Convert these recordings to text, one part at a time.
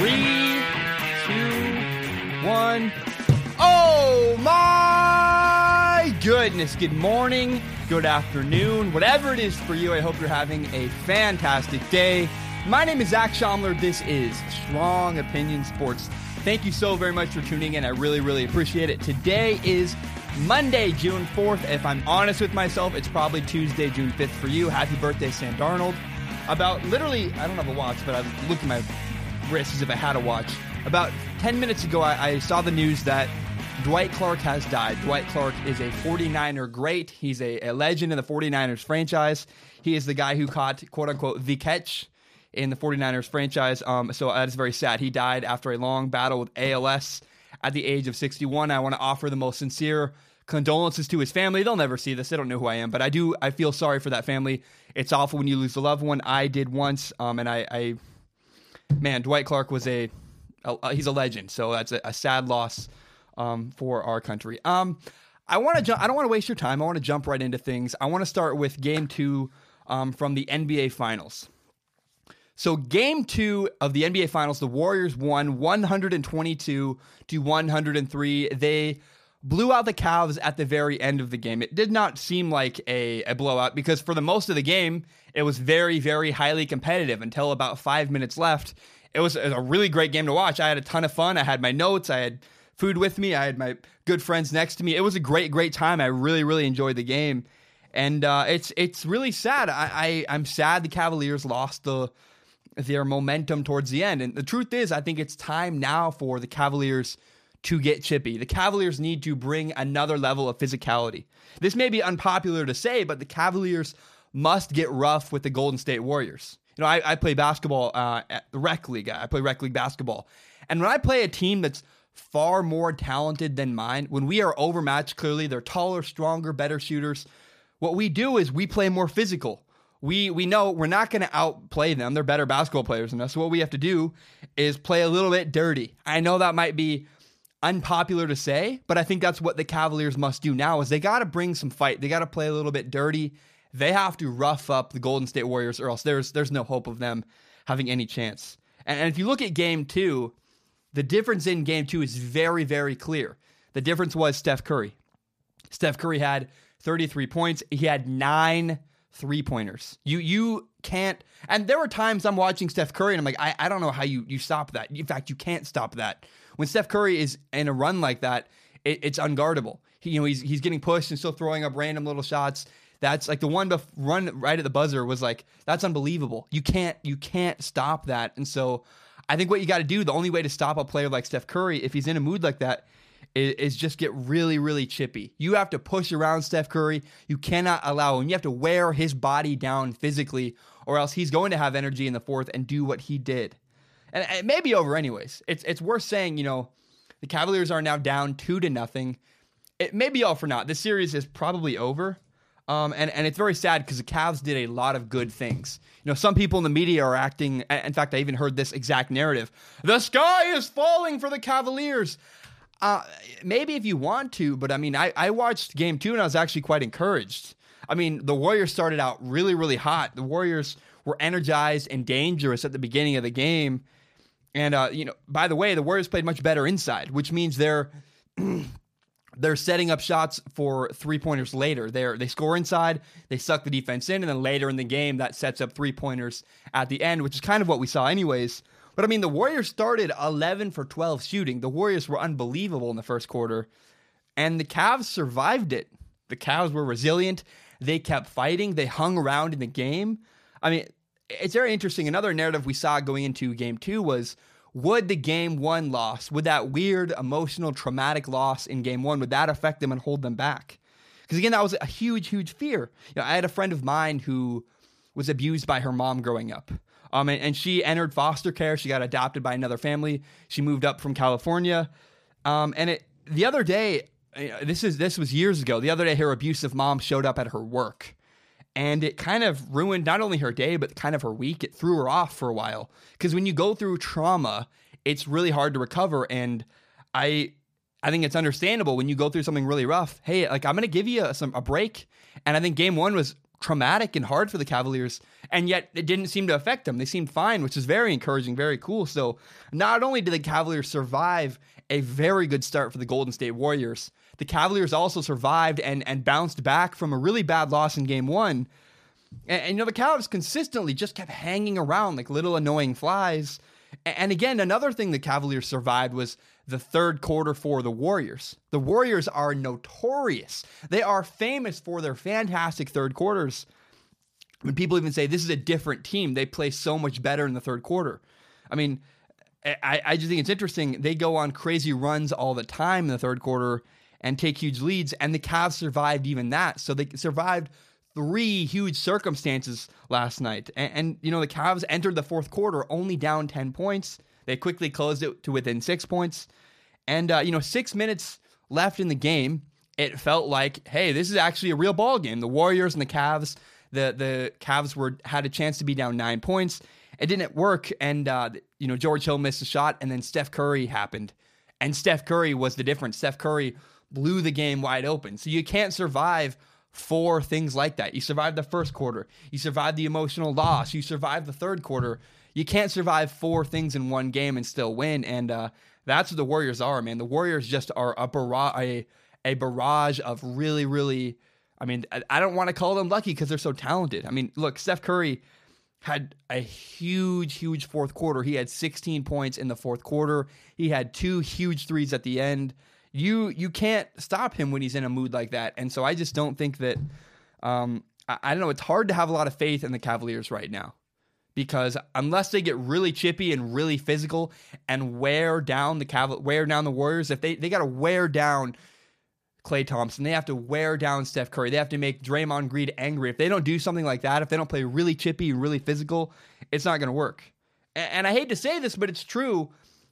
Three, two, one. Oh my goodness. Good morning, good afternoon, whatever it is for you. I hope you're having a fantastic day. My name is Zac Shomler. This is Strong Opinion Sports. Thank you so very much for tuning in. I really, really appreciate it. Today is Monday, June 4th. If I'm honest with myself, it's probably Tuesday, June 5th for you. Happy birthday, Sam Darnold. About literally, I don't have a watch, but I'm looking at my wrist as if I had a watch. About 10 minutes ago, I, I saw the news that Dwight Clark has died. Dwight Clark is a 49er great. He's a, a legend in the 49ers franchise. He is the guy who caught, quote unquote, the catch in the 49ers franchise. Um, so that is very sad. He died after a long battle with ALS at the age of 61. I want to offer the most sincere condolences to his family. They'll never see this. They don't know who I am, but I do. I feel sorry for that family. It's awful when you lose a loved one. I did once, um, and I, I, man, Dwight Clark was a, a he's a legend. So that's a, a sad loss um, for our country. Um, I want to jump. I don't want to waste your time. I want to jump right into things. I want to start with Game Two um, from the NBA Finals. So, game two of the NBA Finals, the Warriors won 122 to 103. They blew out the Cavs at the very end of the game. It did not seem like a, a blowout because for the most of the game, it was very, very highly competitive until about five minutes left. It was a really great game to watch. I had a ton of fun. I had my notes. I had food with me. I had my good friends next to me. It was a great, great time. I really, really enjoyed the game. And uh, it's it's really sad. I, I I'm sad the Cavaliers lost the their momentum towards the end. And the truth is, I think it's time now for the Cavaliers to get chippy. The Cavaliers need to bring another level of physicality. This may be unpopular to say, but the Cavaliers must get rough with the Golden State Warriors. You know, I, I play basketball uh, at the rec league. I play rec league basketball. And when I play a team that's far more talented than mine, when we are overmatched, clearly, they're taller, stronger, better shooters. What we do is we play more physical we we know we're not going to outplay them. They're better basketball players than us. So what we have to do is play a little bit dirty. I know that might be unpopular to say, but I think that's what the Cavaliers must do now is they got to bring some fight. They got to play a little bit dirty. They have to rough up the Golden State Warriors or else there's there's no hope of them having any chance. And, and if you look at game 2, the difference in game 2 is very very clear. The difference was Steph Curry. Steph Curry had 33 points. He had 9 three pointers. You you can't. And there were times I'm watching Steph Curry and I'm like, I, I don't know how you you stop that. In fact, you can't stop that. When Steph Curry is in a run like that, it, it's unguardable. He, you know, he's he's getting pushed and still throwing up random little shots. That's like the one bef- run right at the buzzer was like that's unbelievable. You can't you can't stop that. And so I think what you got to do, the only way to stop a player like Steph Curry, if he's in a mood like that, is, is just get really, really chippy. You have to push around Steph Curry. You cannot allow him. You have to wear his body down physically, or else he's going to have energy in the fourth and do what he did. And it may be over anyways. It's it's worth saying, you know, the Cavaliers are now down two to nothing. It may be all for naught. This series is probably over. Um, and, and it's very sad because the Cavs did a lot of good things. You know, some people in the media are acting. In fact, I even heard this exact narrative: "The sky is falling for the Cavaliers." Uh, maybe if you want to, but I mean, I, I watched game two and I was actually quite encouraged. I mean, the Warriors started out really, really hot. The Warriors were energized and dangerous at the beginning of the game. And uh, you know, by the way, the Warriors played much better inside, which means they're they're setting up shots for three pointers later. They they score inside, they suck the defense in, and then later in the game that sets up three pointers at the end, which is kind of what we saw anyways. But I mean, the Warriors started 11 for 12 shooting. The Warriors were unbelievable in the first quarter, and the Cavs survived it. The Cavs were resilient. They kept fighting. They hung around in the game. I mean, it's very interesting. Another narrative we saw going into game two was would the game one loss, would that weird, emotional, traumatic loss in game one, would that affect them and hold them back? Because again, that was a huge, huge fear. You know, I had a friend of mine who was abused by her mom growing up. Um, and, and, she entered foster care. She got adopted by another family. She moved up from California. Um, and it the other day, this is this was years ago. The other day, her abusive mom showed up at her work, and it kind of ruined not only her day but kind of her week. It threw her off for a while because when you go through trauma, it's really hard to recover. And I I think it's understandable when you go through something really rough. Hey, like I'm going to give you a, some a break, and I think game one was traumatic and hard for the Cavaliers, and yet it didn't seem to affect them. They seemed fine, which is very encouraging, very cool. So not only did the Cavaliers survive a very good start for the Golden State Warriors, the Cavaliers also survived and and bounced back from a really bad loss in Game One. And, and you know the Cavs consistently just kept hanging around like little annoying flies. And again, another thing the Cavaliers survived was the third quarter for the Warriors. The Warriors are notorious. They are famous for their fantastic third quarters. When people even say this is a different team, they play so much better in the third quarter. I mean, I, I just think it's interesting. They go on crazy runs all the time in the third quarter and take huge leads, and the Cavs survived even that. So they survived three huge circumstances last night. And, and, you know, the Cavs entered the fourth quarter only down 10 points. They quickly closed it to within six points. And, uh, you know, six minutes left in the game, it felt like, hey, this is actually a real ball game. The Warriors and the Cavs, the, the Cavs were had a chance to be down nine points. It didn't work. And, uh, you know, George Hill missed a shot, and then Steph Curry happened. And Steph Curry was the difference. Steph Curry blew the game wide open. So you can't survive four things like that. You survive the first quarter, you survive the emotional loss, you survive the third quarter. You can't survive four things in one game and still win. And uh, that's what the Warriors are, man. The Warriors just are a barrage, a, a barrage of really, really. I mean, I don't want to call them lucky because they're so talented. I mean, look, Steph Curry had a huge, huge fourth quarter. He had 16 points in the fourth quarter. He had two huge threes at the end you you can't stop him when he's in a mood like that. And so I just don't think that um, I, I, don't know. It's hard to have a lot of faith in the Cavaliers right now because unless they get really chippy and really physical and wear down the Caval- wear down the Warriors, if they they got to wear down Klay Thompson, they have to wear down Steph Curry, they have to make Draymond Green angry. If they don't do something like that, if they don't play really chippy and really physical, it's not going to work. And, and I hate to say this, but it's true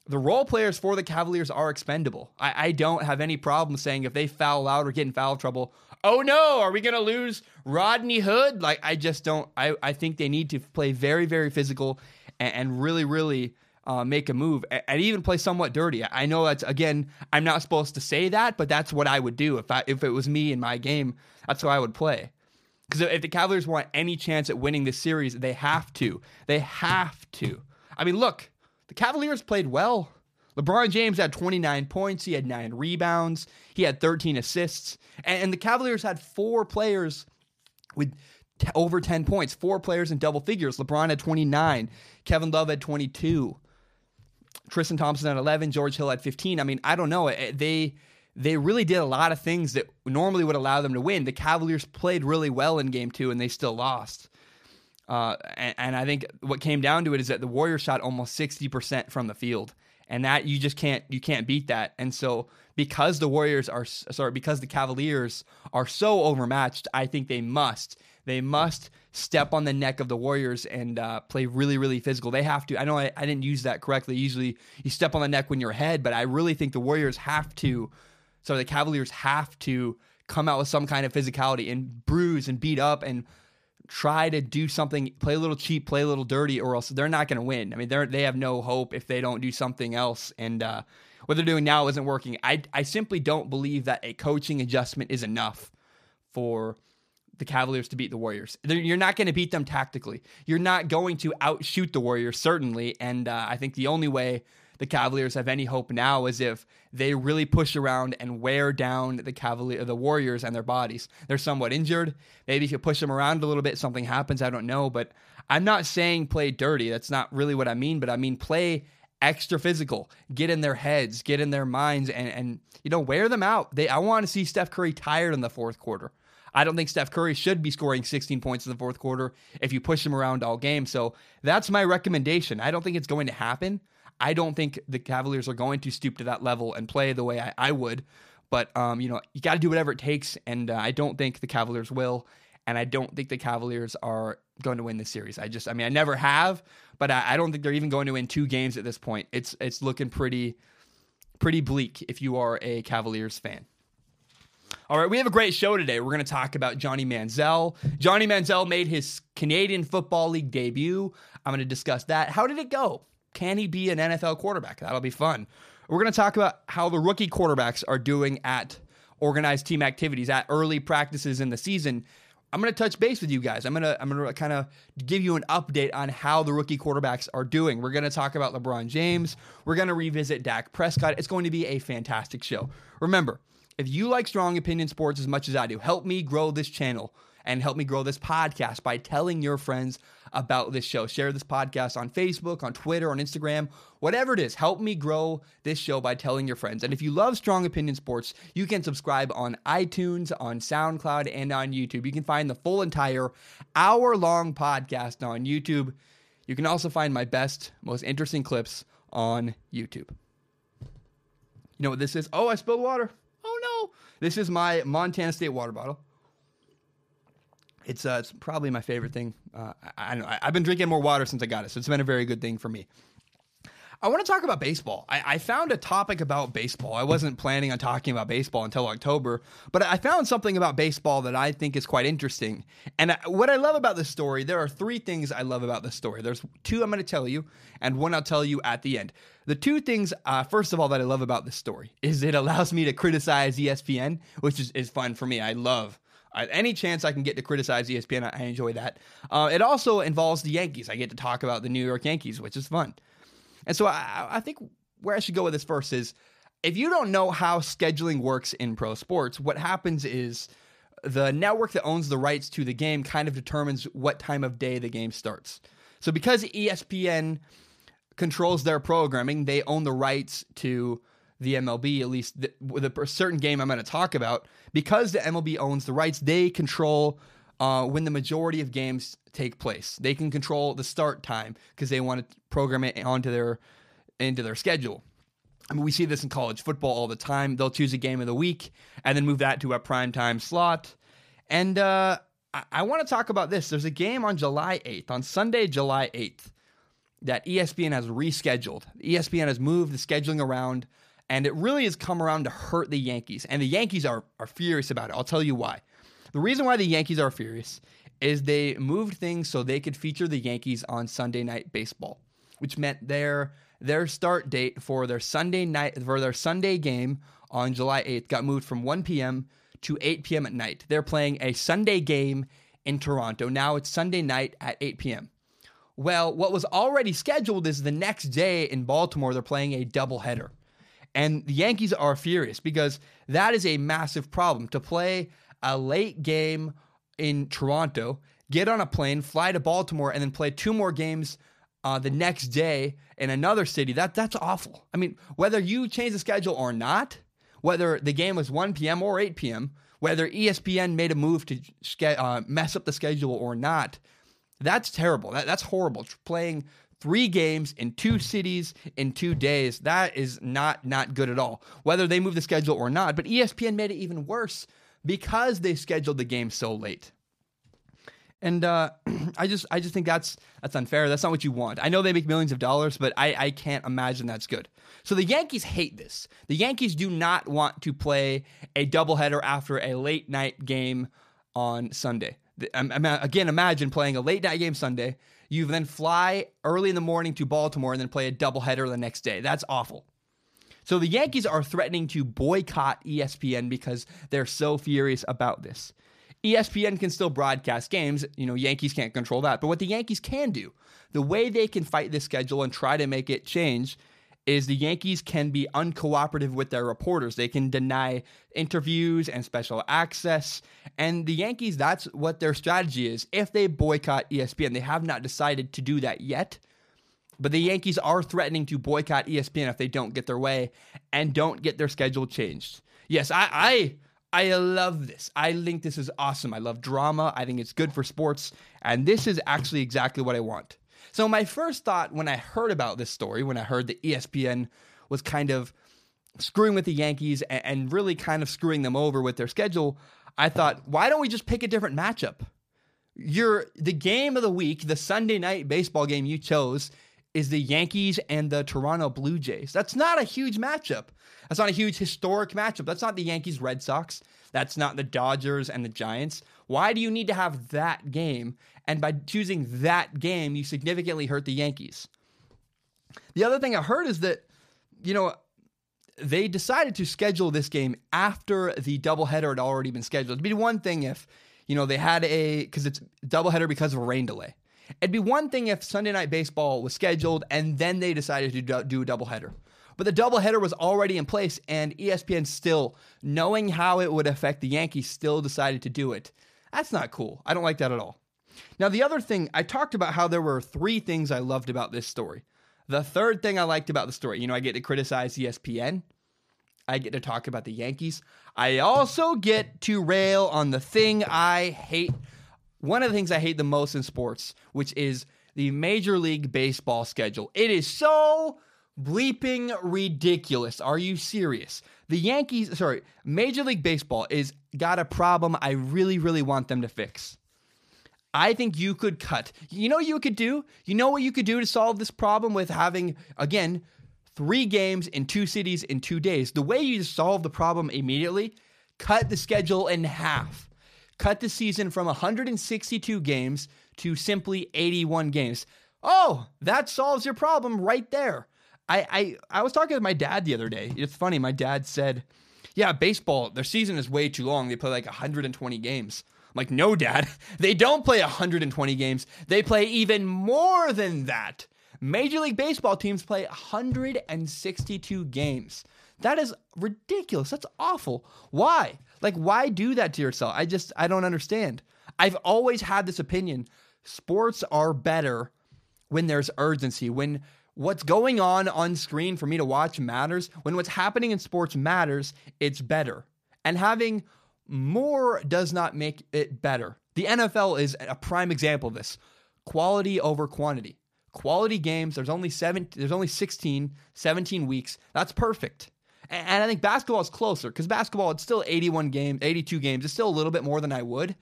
the role players for the Cavaliers are expendable. I, I, don't have any problem saying if they foul out or get in foul trouble, oh no, are we going to lose Rodney Hood? Like, I just don't. I, I think they need to play very, very physical and, and really, really uh, make a move and, even play somewhat dirty. I know that's, again, I'm not supposed to say that, but that's what I would do. If, I, if it was me in my game, that's how I would play. Because if the Cavaliers want any chance at winning this series, they have to. They have to. I mean, look, the Cavaliers played well. LeBron James had 29 points. He had nine rebounds. He had 13 assists. And, and the Cavaliers had four players with t- over 10 points, four players in double figures. LeBron had 29. Kevin Love had 22. Tristan Thompson had 11. George Hill had 15. I mean, I don't know. They they really did a lot of things that normally would allow them to win. The Cavaliers played really well in game two, and they still lost. Uh, and, and, I think what came down to it is that the Warriors shot almost 60% from the field. And that you just can't you can't beat that. And so because the Warriors are sorry, because the Cavaliers are so overmatched, I think they must they must step on the neck of the Warriors and uh, play really, really physical. They have to. I know I, I, didn't use that correctly. Usually you step on the neck when you're ahead, but I really think the Warriors have to, so the Cavaliers have to come out with some kind of physicality and bruise and beat up and try to do something, play a little cheap, play a little dirty, or else they're not going to win. I mean, they they have no hope if they don't do something else. And uh, what they're doing now isn't working. I I simply don't believe that a coaching adjustment is enough for the Cavaliers to beat the Warriors. They're, you're not going to beat them tactically. You're not going to outshoot the Warriors certainly. And uh, I think the only way the Cavaliers have any hope now is if they really push around and wear down the Cavalier, the Warriors and their bodies. They're somewhat injured. Maybe if you push them around a little bit, something happens. I don't know, but I'm not saying play dirty. That's not really what I mean. But I mean play extra physical. Get in their heads, get in their minds, and and you know wear them out. They I want to see Steph Curry tired in the fourth quarter. I don't think Steph Curry should be scoring 16 points in the fourth quarter if you push him around all game. So that's my recommendation. I don't think it's going to happen, I don't think the Cavaliers are going to stoop to that level and play the way I, I would. But um, you know, you got to do whatever it takes, and uh, I don't think the Cavaliers will, and I don't think the Cavaliers are going to win this series. I just, I mean, I never have, but I, I don't think they're even going to win two games at this point. It's it's looking pretty pretty bleak if you are a Cavaliers fan. All right, we have a great show today. We're going to talk about Johnny Manziel. Johnny Manziel made his Canadian Football League debut. I'm going to discuss that. How did it go? Can he be an NFL quarterback? That'll be fun. We're going to talk about how the rookie quarterbacks are doing at organized team activities, at early practices in the season. I'm going to touch base with you guys. I'm going to I'm going to kind of give you an update on how the rookie quarterbacks are doing. We're going to talk about LeBron James. We're going to revisit Dak Prescott. It's going to be a fantastic show. Remember, if you like strong opinion sports as much as I do, help me grow this channel and help me grow this podcast by telling your friends about this show. Share this podcast on Facebook, on Twitter, on Instagram, whatever it is. Help me grow this show by telling your friends. And if you love Strong Opinion Sports, you can subscribe on iTunes, on SoundCloud, and on YouTube. You can find the full entire hour long podcast on YouTube. You can also find my best, most interesting clips on YouTube. You know what this is? Oh, I spilled water. Oh no. This is my Montana State water bottle. It's uh, it's probably my favorite thing. Uh, I, I I've been drinking more water since I got it, so it's been a very good thing for me. I want to talk about baseball. I, I, found a topic about baseball. I wasn't planning on talking about baseball until October, but I found something about baseball that I think is quite interesting. And I, what I love about this story, there are three things I love about this story. There's two I'm going to tell you, and one I'll tell you at the end. The two things, uh, first of all, that I love about this story is it allows me to criticize ESPN, which is, is fun for me. I love any chance I can get to criticize ESPN, I, enjoy that. Uh, it also involves the Yankees. I get to talk about the New York Yankees, which is fun. And so I, I think where I should go with this first is if you don't know how scheduling works in pro sports, what happens is the network that owns the rights to the game kind of determines what time of day the game starts. So because ESPN controls their programming, they own the rights to the MLB, at least the, with a certain game I'm going to talk about, because the MLB owns the rights, they control uh, when the majority of games take place. They can control the start time because they want to program it onto their into their schedule. I mean, we see this in college football all the time. They'll choose a game of the week and then move that to a prime time slot. And uh, I, I want to talk about this. There's a game on July 8th, on Sunday, July 8th, that ESPN has rescheduled. ESPN has moved the scheduling around and it really has come around to hurt the Yankees. And the Yankees are, are furious about it. I'll tell you why. The reason why the Yankees are furious is they moved things so they could feature the Yankees on Sunday night baseball, which meant their their start date for their Sunday night for their Sunday game on July 8th got moved from 1 p.m. to 8 p.m. at night. They're playing a Sunday game in Toronto. Now it's Sunday night at 8 p.m. Well, what was already scheduled is the next day in Baltimore, they're playing a doubleheader. And the Yankees are furious because that is a massive problem. To play a late game in Toronto, get on a plane, fly to Baltimore, and then play two more games uh, the next day in another city, that that's awful. I mean, whether you change the schedule or not, whether the game was 1 p.m. or 8 p.m., whether ESPN made a move to uh, mess up the schedule or not, that's terrible. That, that's horrible. Playing three games in two cities in two days. That is not not good at all. Whether they move the schedule or not, but ESPN made it even worse because they scheduled the game so late. And uh, I just I just think that's that's unfair. That's not what you want. I know they make millions of dollars, but I, I can't imagine that's good. So the Yankees hate this. The Yankees do not want to play a doubleheader after a late night game on Sunday. Again, imagine playing a late night game Sunday you then fly early in the morning to Baltimore and then play a doubleheader the next day. That's awful. So the Yankees are threatening to boycott ESPN because they're so furious about this. ESPN can still broadcast games. You know, Yankees can't control that. But what the Yankees can do, the way they can fight this schedule and try to make it change is the Yankees can be uncooperative with their reporters. They can deny interviews and special access. And the Yankees, that's what their strategy is. If they boycott ESPN, they have not decided to do that yet. But the Yankees are threatening to boycott ESPN if they don't get their way and don't get their schedule changed. Yes, I I I love this. I think this is awesome. I love drama. I think it's good for sports. And this is actually exactly what I want. So, my first thought when I heard about this story, when I heard that ESPN was kind of screwing with the Yankees and really kind of screwing them over with their schedule, I thought, why don't we just pick a different matchup? Your the game of the week, the Sunday night baseball game you chose is the Yankees and the Toronto Blue Jays. That's not a huge matchup. That's not a huge historic matchup. That's not the Yankees Red Sox. That's not the Dodgers and the Giants. Why do you need to have that game? And by choosing that game, you significantly hurt the Yankees. The other thing I heard is that, you know, they decided to schedule this game after the doubleheader had already been scheduled. It'd be one thing if, you know, they had a because it's doubleheader because of a rain delay. It'd be one thing if Sunday night baseball was scheduled and then they decided to do a doubleheader. But the doubleheader was already in place, and ESPN still, knowing how it would affect the Yankees, still decided to do it. That's not cool. I don't like that at all. Now, the other thing, I talked about how there were three things I loved about this story. The third thing I liked about the story, you know, I get to criticize ESPN. I get to talk about the Yankees. I also get to rail on the thing I hate. One of the things I hate the most in sports, which is the Major League Baseball schedule. It is so bleeping ridiculous. Are you serious? The Yankees, sorry, Major League Baseball is got a problem I really, really want them to fix. I think you could cut. You know you could do? You know what you could do to solve this problem with having, again, three games in two cities in two days? The way you solve the problem immediately, cut the schedule in half. Cut the season from 162 games to simply 81 games. Oh, that solves your problem right there. I, I I was talking with my dad the other day. It's funny. My dad said, "Yeah, baseball. Their season is way too long. They play like 120 games." Like, "No, Dad. They don't play 120 games. They play even more than that. Major League Baseball teams play 162 games. That is ridiculous. That's awful. Why? Like, why do that to yourself? I just I don't understand. I've always had this opinion. Sports are better when there's urgency, when what's going on on screen for me to watch matters. When what's happening in sports matters, it's better. And having more does not make it better. The NFL is a prime example of this. Quality over quantity. Quality games, there's only 7 there's only 16, 17 weeks. That's perfect. And I think basketball is closer because basketball, it's still 81 games, 82 games. It's still a little bit more than I would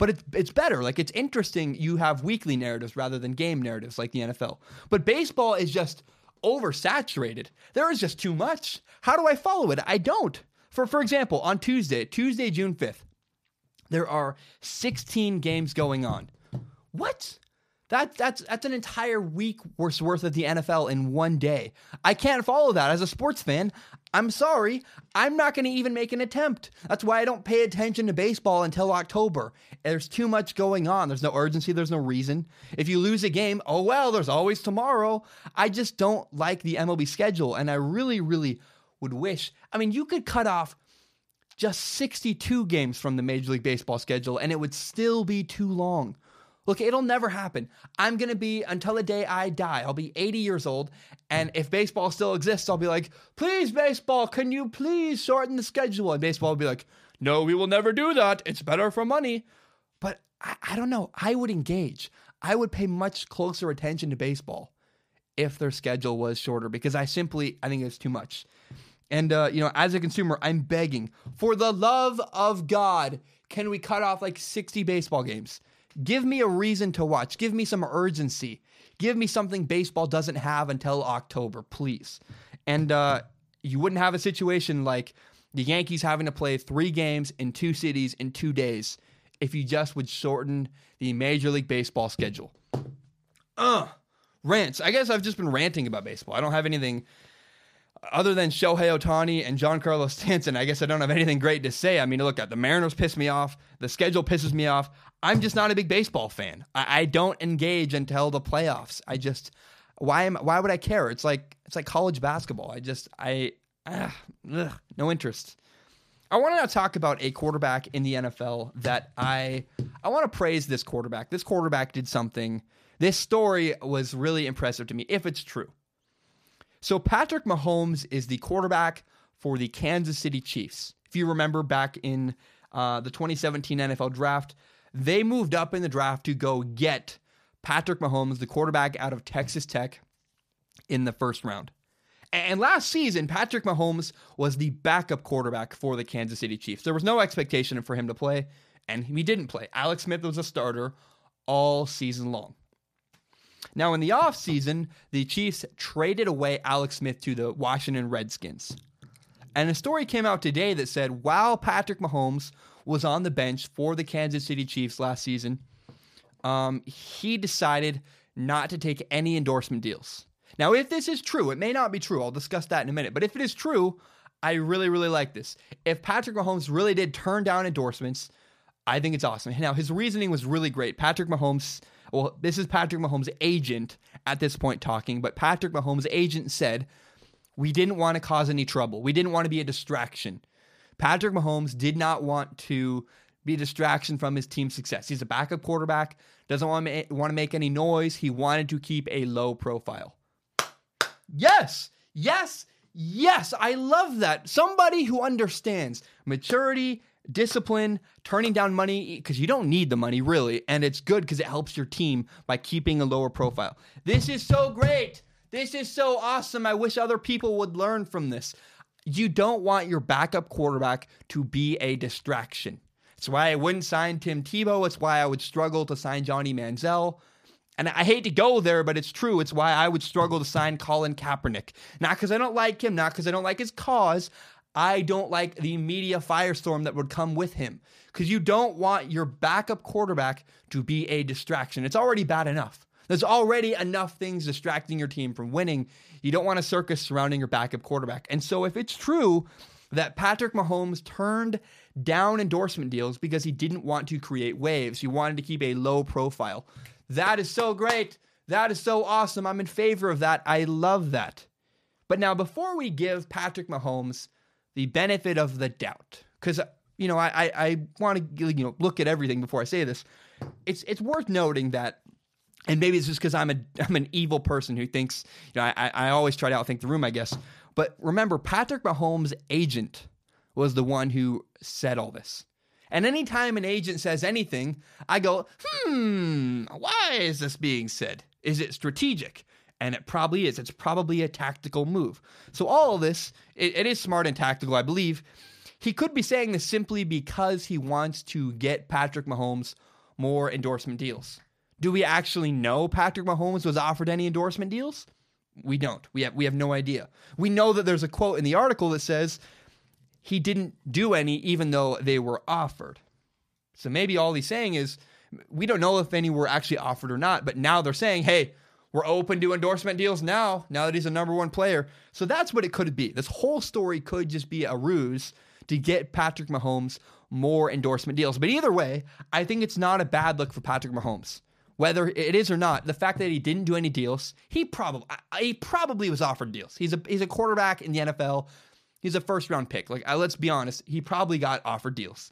but it's it's better. Like it's interesting. You have weekly narratives rather than game narratives like the NFL. But baseball is just oversaturated. There is just too much. How do I follow it? I don't. For for example, on Tuesday, Tuesday, June 5th, there are 16 games going on. What? That, that's that's an entire week worth worth of the NFL in one day. I can't follow that as a sports fan. I'm sorry, I'm not going to even make an attempt. That's why I don't pay attention to baseball until October. There's too much going on. There's no urgency, there's no reason. If you lose a game, oh well, there's always tomorrow. I just don't like the MLB schedule, and I really, really would wish. I mean, you could cut off just 62 games from the Major League Baseball schedule, and it would still be too long. Look, it'll never happen. I'm going to be, until the day I die, I'll be 80 years old. And if baseball still exists, I'll be like, please, baseball, can you please shorten the schedule? And baseball will be like, no, we will never do that. It's better for money. But I, I don't know. I would engage. I would pay much closer attention to baseball if their schedule was shorter because I simply, I think it's too much. And, uh, you know, as a consumer, I'm begging for the love of God, can we cut off like 60 baseball games? Give me a reason to watch. Give me some urgency. Give me something baseball doesn't have until October, please. And uh, you wouldn't have a situation like the Yankees having to play three games in two cities in two days if you just would shorten the Major League Baseball schedule. Ugh. Rants. I guess I've just been ranting about baseball. I don't have anything other than Shohei Ohtani and Giancarlo Stanton, I guess I don't have anything great to say. I mean, look, the Mariners piss me off. The schedule pisses me off. I'm just not a big baseball fan. I, I don't engage until the playoffs. I just why am why would I care? It's like it's like college basketball. I just I ah, ugh, no interest. I want to now talk about a quarterback in the NFL that I I want to praise this quarterback. This quarterback did something. This story was really impressive to me if it's true. So Patrick Mahomes is the quarterback for the Kansas City Chiefs. If you remember back in uh, the 2017 NFL draft, they moved up in the draft to go get Patrick Mahomes, the quarterback out of Texas Tech, in the first round. And last season, Patrick Mahomes was the backup quarterback for the Kansas City Chiefs. There was no expectation for him to play, and he didn't play. Alex Smith was a starter all season long. Now, in the offseason, the Chiefs traded away Alex Smith to the Washington Redskins. And a story came out today that said while Patrick Mahomes was on the bench for the Kansas City Chiefs last season, um, he decided not to take any endorsement deals. Now, if this is true, it may not be true. I'll discuss that in a minute. But if it is true, I really, really like this. If Patrick Mahomes really did turn down endorsements, I think it's awesome. Now, his reasoning was really great. Patrick Mahomes, well, this is Patrick Mahomes' agent at this point talking, but Patrick Mahomes' agent said, We didn't want to cause any trouble. We didn't want to be a distraction. Patrick Mahomes did not want to be a distraction from his team's success. He's a backup quarterback, doesn't want to, want to make any noise. He wanted to keep a low profile. Yes, yes, yes. I love that. Somebody who understands maturity, discipline, turning down money because you don't need the money really, and it's good because it helps your team by keeping a lower profile. This is so great. This is so awesome. I wish other people would learn from this. You don't want your backup quarterback to be a distraction. It's why I wouldn't sign Tim Tebow. It's why I would struggle to sign Johnny Manziel. And I hate to go there, but it's true. It's why I would struggle to sign Colin Kaepernick. Not because I don't like him, not because I don't like his cause. I don't like the media firestorm that would come with him. Because you don't want your backup quarterback to be a distraction. It's already bad enough. There's already enough things distracting your team from winning. You don't want a circus surrounding your backup quarterback. And so if it's true that Patrick Mahomes turned down endorsement deals because he didn't want to create waves. He wanted to keep a low profile. That is so great. That is so awesome. I'm in favor of that. I love that. But now, before we give Patrick Mahomes the benefit of the doubt, because you know I I, I want to you know look at everything before I say this. It's it's worth noting that, and maybe it's just because I'm a I'm an evil person who thinks you know I I always try to outthink the room, I guess. But remember, Patrick Mahomes' agent was the one who said all this. And anytime an agent says anything, I go, hmm, why is this being said? Is it strategic? And it probably is. It's probably a tactical move. So, all of this, it, it is smart and tactical, I believe. He could be saying this simply because he wants to get Patrick Mahomes more endorsement deals. Do we actually know Patrick Mahomes was offered any endorsement deals? We don't. We have we have no idea. We know that there's a quote in the article that says he didn't do any, even though they were offered. So maybe all he's saying is, we don't know if any were actually offered or not, but now they're saying, hey, we're open to endorsement deals now, now that he's a number one player. So that's what it could be. This whole story could just be a ruse to get Patrick Mahomes more endorsement deals. But either way, I think it's not a bad look for Patrick Mahomes. Whether it is or not, the fact that he didn't do any deals, he probably he probably was offered deals. He's a he's a quarterback in the NFL He's a first round pick. Like, let's be honest, he probably got offered deals.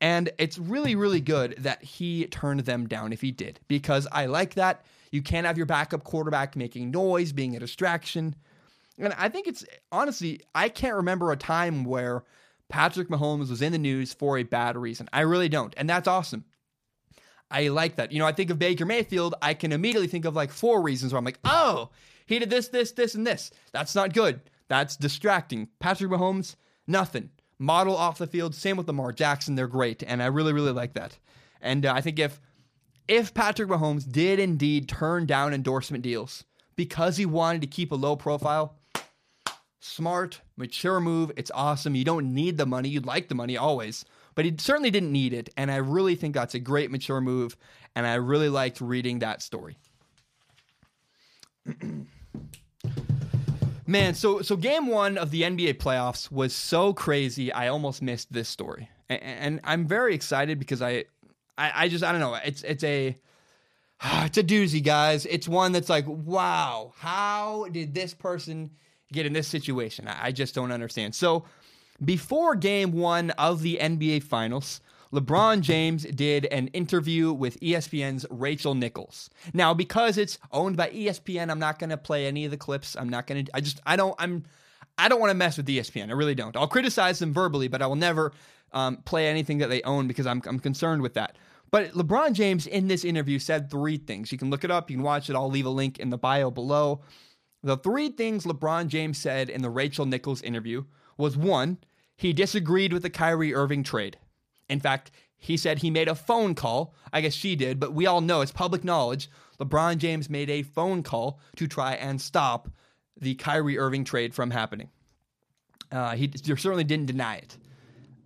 And it's really, really good that he turned them down if he did, because I like that. You can't have your backup quarterback making noise, being a distraction. And I think it's honestly, I can't remember a time where Patrick Mahomes was in the news for a bad reason. I really don't. And that's awesome. I like that. You know, I think of Baker Mayfield, I can immediately think of like four reasons where I'm like, oh, he did this, this, this, and this. That's not good. That's distracting. Patrick Mahomes, nothing. Model off the field. Same with Lamar Jackson. They're great, and I really, really like that. And uh, I think if if Patrick Mahomes did indeed turn down endorsement deals because he wanted to keep a low profile, smart, mature move. It's awesome. You don't need the money. You'd like the money always, but he certainly didn't need it. And I really think that's a great mature move. And I really liked reading that story. Man, so so game one of the NBA playoffs was so crazy. I almost missed this story, and, and I'm very excited because I, I, I just I don't know. It's it's a it's a doozy, guys. It's one that's like, wow, how did this person get in this situation? I, I just don't understand. So before game one of the NBA Finals, LeBron James did an interview with ESPN's Rachel Nichols. Now, because it's owned by ESPN, I'm not going to play any of the clips. I'm not going to. I just I don't I'm I don't want to mess with ESPN. I really don't. I'll criticize them verbally, but I will never um, play anything that they own because I'm I'm concerned with that. But LeBron James in this interview said three things. You can look it up. You can watch it. I'll leave a link in the bio below. The three things LeBron James said in the Rachel Nichols interview was one, he disagreed with the Kyrie Irving trade. In fact, he said he made a phone call. I guess she did, but we all know it's public knowledge. LeBron James made a phone call to try and stop the Kyrie Irving trade from happening. Uh, he certainly didn't deny it.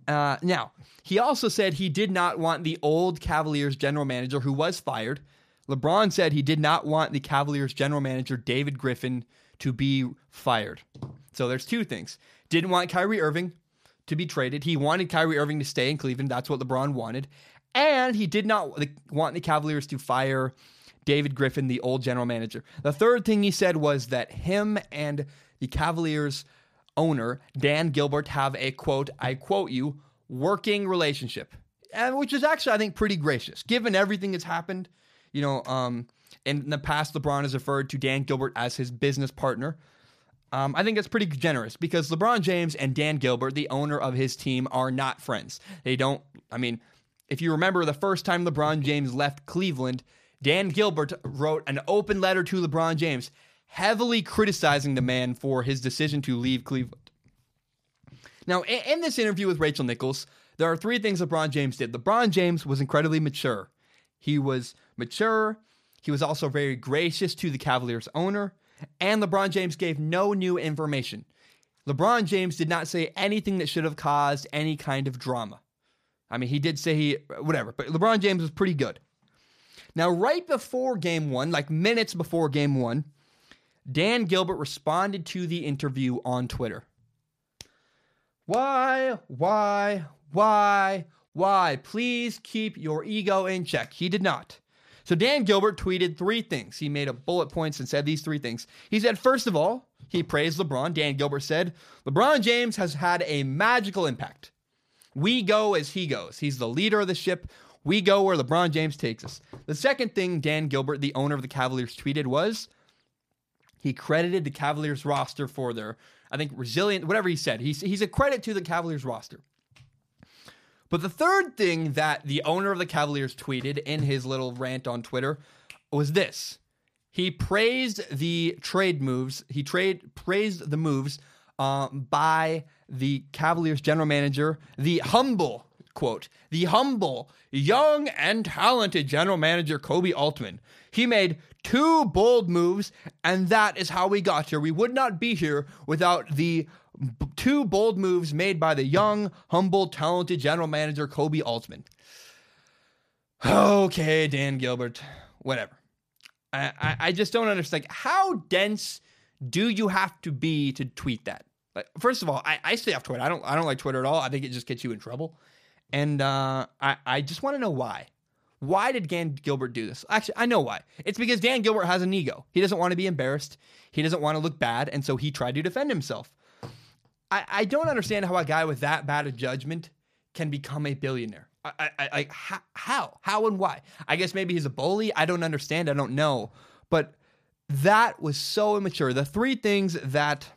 Uh, now, he also said he did not want the old Cavaliers general manager who was fired. LeBron said he did not want the Cavaliers general manager, David Griffin, to be fired. So there's two things. Didn't want Kyrie Irving, to be traded. He wanted Kyrie Irving to stay in Cleveland. That's what LeBron wanted. And he did not want the Cavaliers to fire David Griffin, the old general manager. The third thing he said was that him and the Cavaliers owner, Dan Gilbert, have a quote, I quote you, working relationship. And which is actually, I think, pretty gracious, given everything that's happened. You know, um, in the past, LeBron has referred to Dan Gilbert as his business partner. Um, I think that's pretty generous because LeBron James and Dan Gilbert, the owner of his team, are not friends. They don't, I mean, if you remember the first time LeBron James left Cleveland, Dan Gilbert wrote an open letter to LeBron James, heavily criticizing the man for his decision to leave Cleveland. Now, in, this interview with Rachel Nichols, there are three things LeBron James did. LeBron James was incredibly mature. He was mature. He was also very gracious to the Cavaliers owner. And LeBron James gave no new information. LeBron James did not say anything that should have caused any kind of drama. I mean, he did say he, whatever, but LeBron James was pretty good. Now, right before game one, like minutes before game one, Dan Gilbert responded to the interview on Twitter. Why, why, why, why? Please keep your ego in check. He did not. So Dan Gilbert tweeted three things. He made a bullet points and said these three things. He said, first of all, he praised LeBron. Dan Gilbert said, LeBron James has had a magical impact. We go as he goes. He's the leader of the ship. We go where LeBron James takes us. The second thing Dan Gilbert, the owner of the Cavaliers, tweeted was he credited the Cavaliers roster for their, I think, resilient, whatever he said. He's, he's a credit to the Cavaliers roster. But the third thing that the owner of the Cavaliers tweeted in his little rant on Twitter was this. He praised the trade moves. He trade praised the moves uh, by the Cavaliers general manager, the humble quote, the humble, young, and talented general manager Koby Altman. He made two bold moves, and that is how we got here. We would not be here without the b- two bold moves made by the young, humble, talented general manager Koby Altman. Okay, Dan Gilbert, whatever. I, I, I just don't understand. Like, how dense do you have to be to tweet that? Like, first of all, I, I stay off Twitter. I don't I don't like Twitter at all. I think it just gets you in trouble. And uh, I, I just want to know why. Why did Dan Gilbert do this? Actually, I know why. It's because Dan Gilbert has an ego. He doesn't want to be embarrassed. He doesn't want to look bad. And so he tried to defend himself. I, I don't understand how a guy with that bad a judgment can become a billionaire. I, I, I, how? How and why? I guess maybe he's a bully. I don't understand. I don't know. But that was so immature. The three things that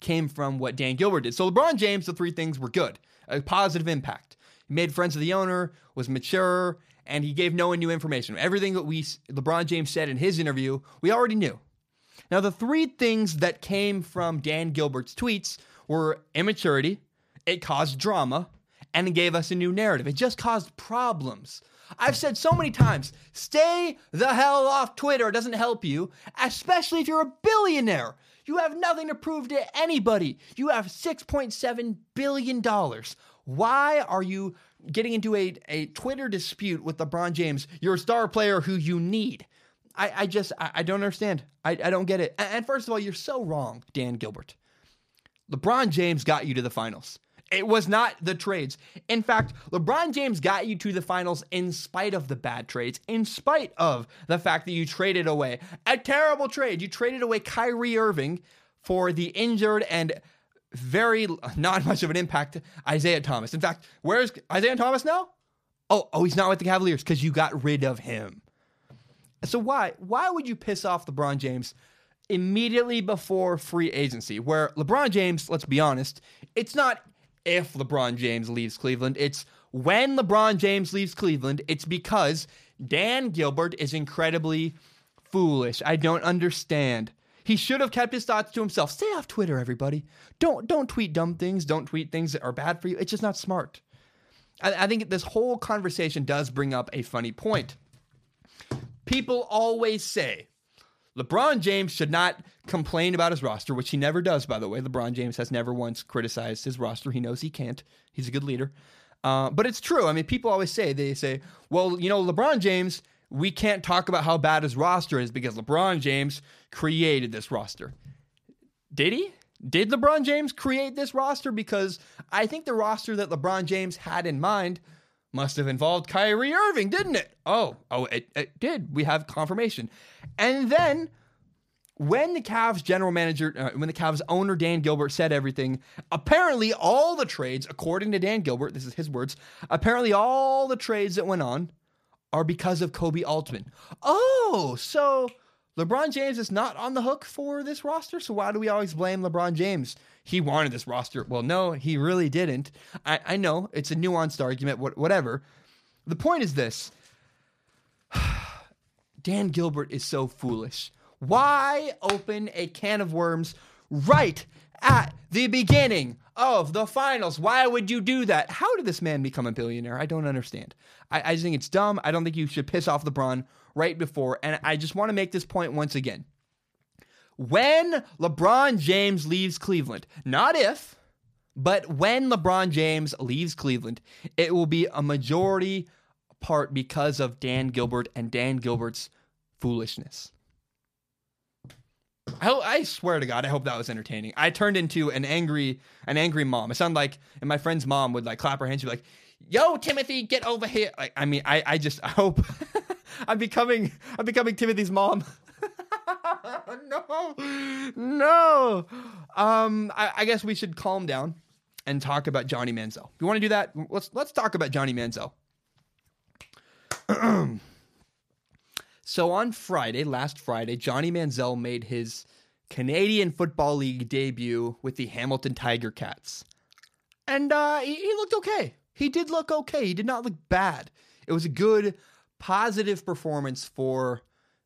came from what Dan Gilbert did. So LeBron James, the three things were good a positive impact. He made friends with the owner, was mature, and he gave no one new information. Everything that we LeBron James said in his interview, we already knew. Now, the three things that came from Dan Gilbert's tweets were immaturity, it caused drama, and it gave us a new narrative. It just caused problems. I've said so many times stay the hell off Twitter. It doesn't help you, especially if you're a billionaire. You have nothing to prove to anybody. You have $6.7 billion. Why are you getting into a, a Twitter dispute with LeBron James, your star player who you need? I, I just, I, I don't understand. I, I don't get it. And first of all, you're so wrong, Dan Gilbert. LeBron James got you to the finals. It was not the trades. In fact, LeBron James got you to the finals in spite of the bad trades, in spite of the fact that you traded away a terrible trade. You traded away Kyrie Irving for the injured and very not much of an impact Isaiah Thomas. In fact, where's Isaiah Thomas now? Oh, oh, he's not with the Cavaliers because you got rid of him. So why why would you piss off LeBron James immediately before free agency? Where LeBron James, let's be honest, it's not if LeBron James leaves Cleveland. It's when LeBron James leaves Cleveland, it's because Dan Gilbert is incredibly foolish. I don't understand. He should have kept his thoughts to himself. Stay off Twitter, everybody. Don't don't tweet dumb things. Don't tweet things that are bad for you. It's just not smart. I, I think this whole conversation does bring up a funny point. People always say LeBron James should not complain about his roster, which he never does, by the way. LeBron James has never once criticized his roster. He knows he can't. He's a good leader. Uh, but it's true. I mean, people always say, they say, well, you know, LeBron James, we can't talk about how bad his roster is because LeBron James created this roster. Did he? Did LeBron James create this roster? Because I think the roster that LeBron James had in mind Must have involved Kyrie Irving, didn't it? Oh, oh, it, it did. We have confirmation. And then when the Cavs general manager, uh, when the Cavs owner Dan Gilbert said everything, apparently all the trades, according to Dan Gilbert, this is his words, apparently all the trades that went on are because of Koby Altman. Oh, so LeBron James is not on the hook for this roster. So why do we always blame LeBron James? He wanted this roster. Well, no, he really didn't. I, I know it's a nuanced argument, whatever. The point is this Dan Gilbert is so foolish. Why open a can of worms right at the beginning of the finals? Why would you do that? How did this man become a billionaire? I don't understand. I, I just think it's dumb. I don't think you should piss off LeBron right before. And I just want to make this point once again. When LeBron James leaves Cleveland, not if, but when LeBron James leaves Cleveland, it will be a majority part because of Dan Gilbert and Dan Gilbert's foolishness. I, I, swear to God, I hope that was entertaining. I turned into an angry, an angry mom. It sounded like, and my friend's mom would like clap her hands, and be like, "Yo, Timothy, get over here!" Like, I mean, I, I just, I hope I'm becoming, I'm becoming Timothy's mom. no, no. Um, I, I, guess we should calm down and talk about Johnny Manziel. If you want to do that, let's let's talk about Johnny Manziel. so on Friday, last Friday, Johnny Manziel made his Canadian Football League debut with the Hamilton Tiger Cats, and uh, he, he looked okay. He did look okay. He did not look bad. It was a good, positive performance for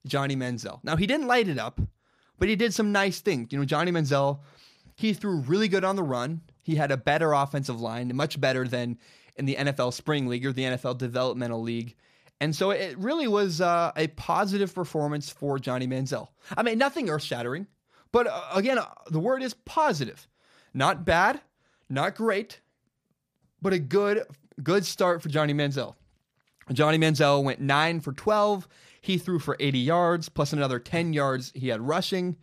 Johnny Manziel. Now, he didn't light it up, but he did some nice things. You know, Johnny Manziel, he threw really good on the run. He had a better offensive line, much better than in the NFL Spring League or the NFL Developmental League. And so it really was uh, a positive performance for Johnny Manziel. I mean, nothing earth shattering, but uh, again, uh, the word is positive. Not bad, not great, but a good good start for Johnny Manziel. Johnny Manziel went 9 for 12 he threw for 80 yards, plus another 10 yards he had rushing.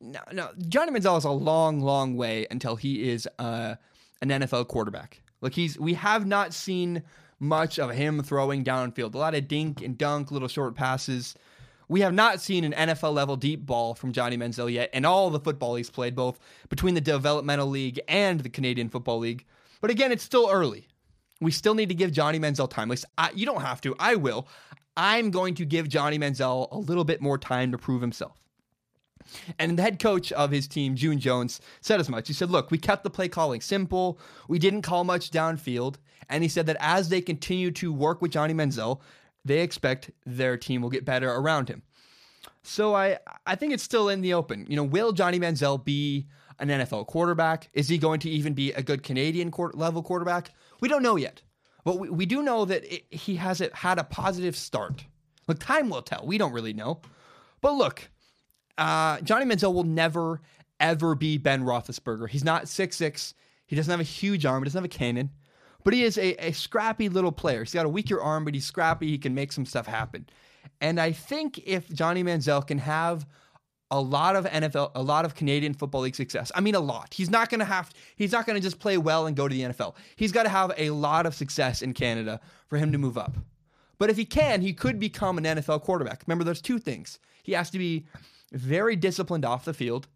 Now Johnny Manziel is a long, long way until he is uh, an NFL quarterback. Like he's, we have not seen much of him throwing downfield. A lot of dink and dunk, little short passes. We have not seen an NFL level deep ball from Johnny Manziel yet, and all the football he's played, both between the developmental league and the Canadian Football League. But again, it's still early. We still need to give Johnny Manziel time. Like, I, you don't have to. I will. I'm going to give Johnny Manziel a little bit more time to prove himself. And the head coach of his team, June Jones, said as much. He said, Look, we kept the play calling simple. We didn't call much downfield. And he said that as they continue to work with Johnny Manziel, they expect their team will get better around him. So I, I think it's still in the open. You know, will Johnny Manziel be an NFL quarterback? Is he going to even be a good Canadian level quarterback? We don't know yet. But we, we do know that it, he has it, had a positive start. Look, time will tell. We don't really know. But look, uh, Johnny Manziel will never, ever be Ben Roethlisberger. He's not six six. He doesn't have a huge arm. He doesn't have a cannon. But he is a, a scrappy little player. He's got a weaker arm, but he's scrappy. He can make some stuff happen. And I think if Johnny Manziel can have a lot of NFL, a lot of Canadian Football League success. I mean, a lot. He's not going to have, he's not going to just play well and go to the NFL. He's got to have a lot of success in Canada for him to move up. But if he can, he could become an NFL quarterback. Remember, there's two things. He has to be very disciplined off the field,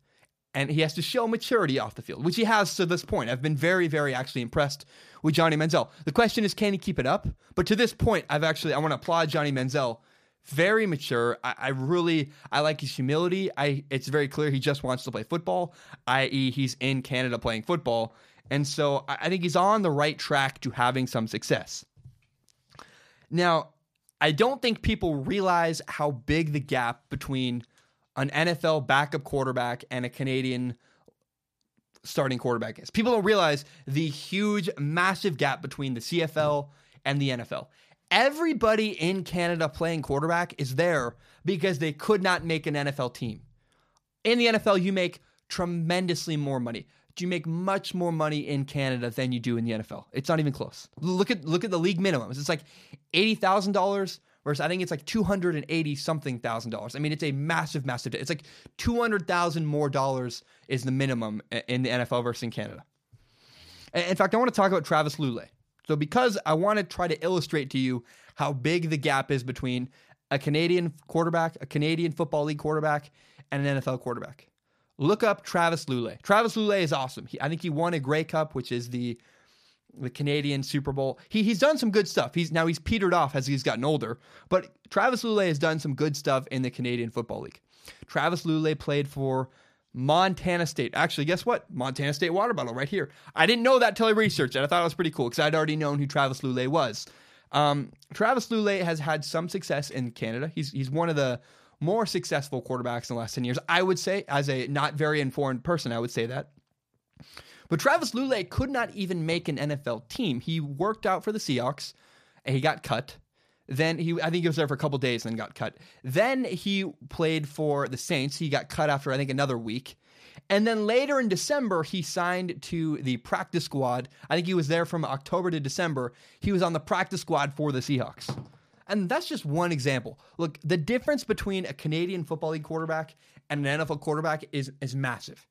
and he has to show maturity off the field, which he has to this point. I've been very, very actually impressed with Johnny Manziel. The question is, can he keep it up? But to this point, I've actually, I want to applaud Johnny Manziel very mature. I, I, really I like his humility. I it's very clear he just wants to play football, i.e., he's in Canada playing football, and so I, I think he's on the right track to having some success. Now, I don't think people realize how big the gap between an NFL backup quarterback and a Canadian starting quarterback is. People don't realize the huge, massive gap between the CFL and the NFL everybody in Canada playing quarterback is there because they could not make an NFL team. In the NFL, you make tremendously more money. You make much more money in Canada than you do in the NFL. It's not even close. Look at look at the league minimums. It's like eighty thousand dollars versus I think it's like two hundred and eighty something thousand dollars. I mean, it's a massive, massive. It's like two hundred thousand more dollars is the minimum in the NFL versus in Canada. In fact, I want to talk about Travis Lulay. So, because I want to try to illustrate to you how big the gap is between a Canadian quarterback, a Canadian Football League quarterback, and an NFL quarterback, look up Travis Lulay. Travis Lulay is awesome. He, I think he won a Grey Cup, which is the the Canadian Super Bowl. He he's done some good stuff. He's now he's petered off as he's gotten older, but Travis Lulay has done some good stuff in the Canadian Football League. Travis Lulay played for Montana State. Actually, guess what? Montana State water bottle right here. I didn't know that till I researched it. I thought it was pretty cool because I'd already known who Travis Lulay was. Um, Travis Lulay has had some success in Canada. He's he's one of the more successful quarterbacks in the last 10 years. I would say, as a not very informed person, I would say that. But Travis Lulay could not even make an NFL team. He worked out for the Seahawks and he got cut. Then he, I think he was there for a couple days and then got cut. Then he played for the Saints. He got cut after I think another week. And then later in December, he signed to the practice squad. I think he was there from October to December. He was on the practice squad for the Seahawks. And that's just one example. Look, the difference between a Canadian Football League quarterback and an NFL quarterback is, is massive.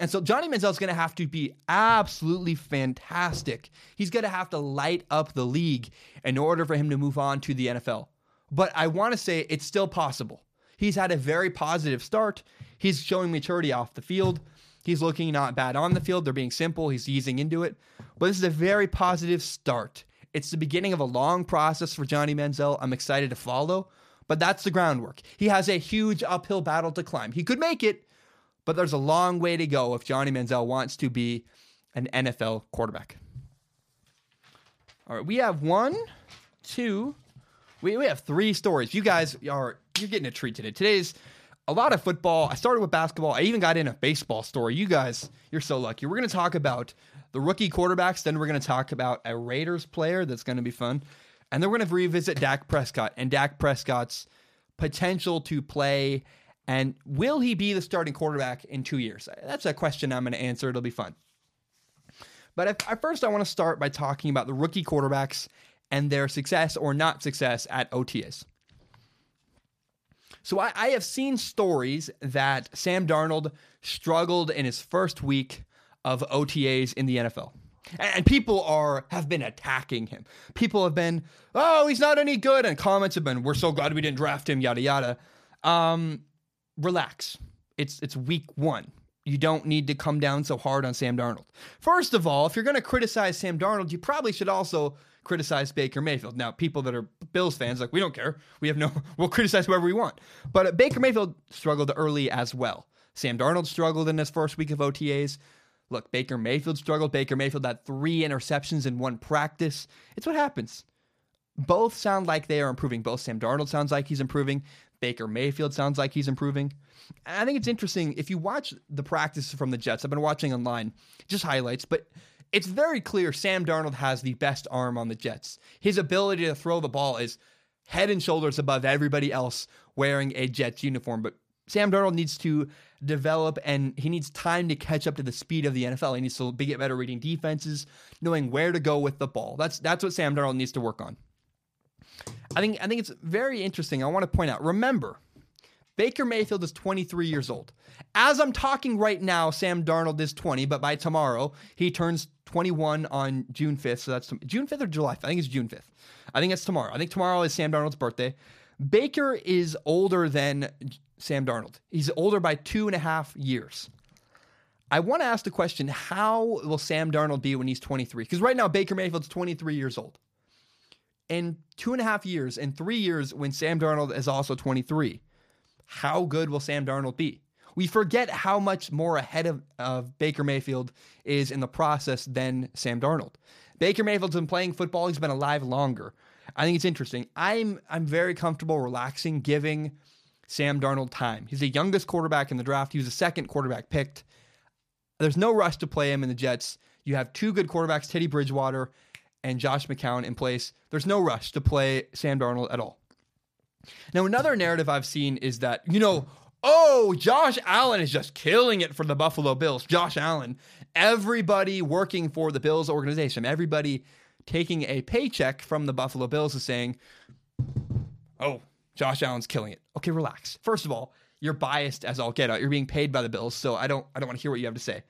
And so Johnny Manziel is going to have to be absolutely fantastic. He's going to have to light up the league in order for him to move on to the NFL. But I want to say it's still possible. He's had a very positive start. He's showing maturity off the field. He's looking not bad on the field. They're being simple. He's easing into it. But this is a very positive start. It's the beginning of a long process for Johnny Manziel. I'm excited to follow, but that's the groundwork. He has a huge uphill battle to climb. He could make it, but there's a long way to go if Johnny Manziel wants to be an NFL quarterback. All right, we have one, two, we, we have three stories. You guys are you're getting a treat today. Today's a lot of football. I started with basketball. I even got in a baseball story. You guys, you're so lucky. We're going to talk about the rookie quarterbacks. Then we're going to talk about a Raiders player that's going to be fun. And then we're going to revisit Dak Prescott and Dak Prescott's potential to play and will he be the starting quarterback in two years? That's a question I'm going to answer. It'll be fun. But if, at first, I want to start by talking about the rookie quarterbacks and their success or not success at OTAs. So I, I have seen stories that Sam Darnold struggled in his first week of OTAs in the NFL. And people are have been attacking him. People have been, oh, he's not any good, and comments have been, we're so glad we didn't draft him, yada yada. Um, relax. It's it's week one. You don't need to come down so hard on Sam Darnold. First of all, if you're going to criticize Sam Darnold, you probably should also criticize Baker Mayfield. Now, people that are Bills fans, like, we don't care. We have no, we'll criticize whoever we want. But uh, Baker Mayfield struggled early as well. Sam Darnold struggled in his first week of OTAs. Look, Baker Mayfield struggled. Baker Mayfield had three interceptions in one practice. It's what happens. Both sound like they are improving. Both Sam Darnold sounds like he's improving. Baker Mayfield sounds like he's improving. I think it's interesting if you watch the practice from the Jets. I've been watching online, just highlights, but it's very clear Sam Darnold has the best arm on the Jets. His ability to throw the ball is head and shoulders above everybody else wearing a Jets uniform. But Sam Darnold needs to develop and he needs time to catch up to the speed of the NFL. He needs to be get better reading defenses, knowing where to go with the ball. That's that's what Sam Darnold needs to work on. I think I think it's very interesting. I want to point out. Remember, Baker Mayfield is 23 years old. As I'm talking right now, Sam Darnold is 20, but by tomorrow he turns 21 on June 5th. So that's June 5th or July 5th? I think it's June 5th. I think it's tomorrow. I think tomorrow is Sam Darnold's birthday. Baker is older than Sam Darnold. He's older by two and a half years. I want to ask the question: How will Sam Darnold be when he's 23? Because right now Baker Mayfield's 23 years old in two and a half years, in three years, when Sam Darnold is also 23, how good will Sam Darnold be? We forget how much more ahead of, of Baker Mayfield is in the process than Sam Darnold. Baker Mayfield's been playing football, he's been alive longer. I think it's interesting. I'm I'm very comfortable relaxing, giving Sam Darnold time. He's the youngest quarterback in the draft. He was the second quarterback picked. There's no rush to play him in the Jets. You have two good quarterbacks, Teddy Bridgewater and Josh McCown in place, there's no rush to play Sam Darnold at all. Now, another narrative I've seen is that, you know, oh, Josh Allen is just killing it for the Buffalo Bills. Josh Allen, everybody working for the Bills organization, everybody taking a paycheck from the Buffalo Bills is saying, oh, Josh Allen's killing it. Okay, relax. First of all, you're biased as all get out. You're being paid by the Bills, so I don't I don't want to hear what you have to say.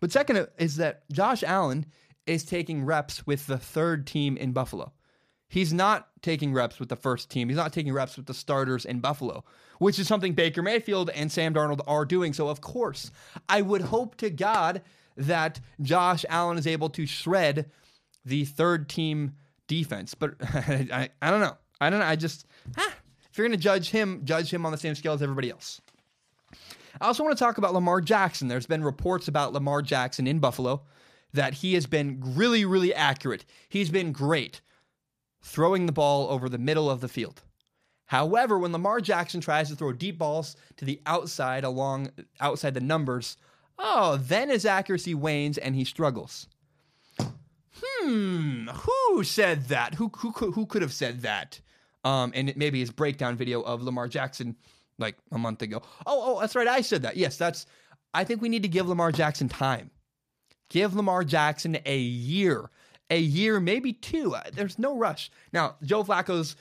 But second is that Josh Allen is taking reps with the third team in Buffalo. He's not taking reps with the first team. He's not taking reps with the starters in Buffalo, which is something Baker Mayfield and Sam Darnold are doing. So, of course, I would hope to God that Josh Allen is able to shred the third team defense. But I, I, don't know. I don't know. I just, if you're going to judge him, judge him on the same scale as everybody else. I also want to talk about Lamar Jackson. There's been reports about Lamar Jackson in Buffalo that he has been really, really accurate. He's been great throwing the ball over the middle of the field. However, when Lamar Jackson tries to throw deep balls to the outside along outside the numbers, oh, then his accuracy wanes and he struggles. Hmm, who said that? Who who who could have said that? Um, and maybe his breakdown video of Lamar Jackson like a month ago. Oh, oh, that's right. I said that. Yes, that's. I think we need to give Lamar Jackson time. Give Lamar Jackson a year, a year, maybe two. Uh, there's no rush. Now, Joe Flacco's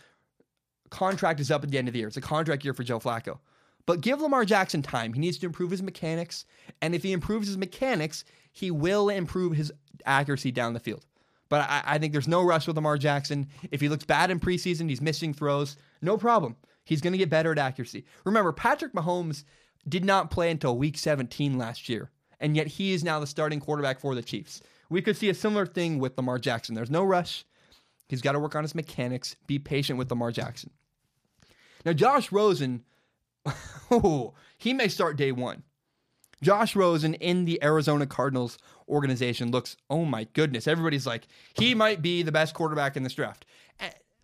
contract is up at the end of the year. It's a contract year for Joe Flacco. But give Lamar Jackson time. He needs to improve his mechanics. And if he improves his mechanics, he will improve his accuracy down the field. But I, I, think there's no rush with Lamar Jackson. If he looks bad in preseason, he's missing throws, no problem. He's going to get better at accuracy. Remember, Patrick Mahomes did not play until week 17 last year, and yet he is now the starting quarterback for the Chiefs. We could see a similar thing with Lamar Jackson. There's no rush. He's got to work on his mechanics. Be patient with Lamar Jackson. Now, Josh Rosen, oh, he may start day one. Josh Rosen in the Arizona Cardinals organization looks, oh my goodness, everybody's like, he might be the best quarterback in this draft.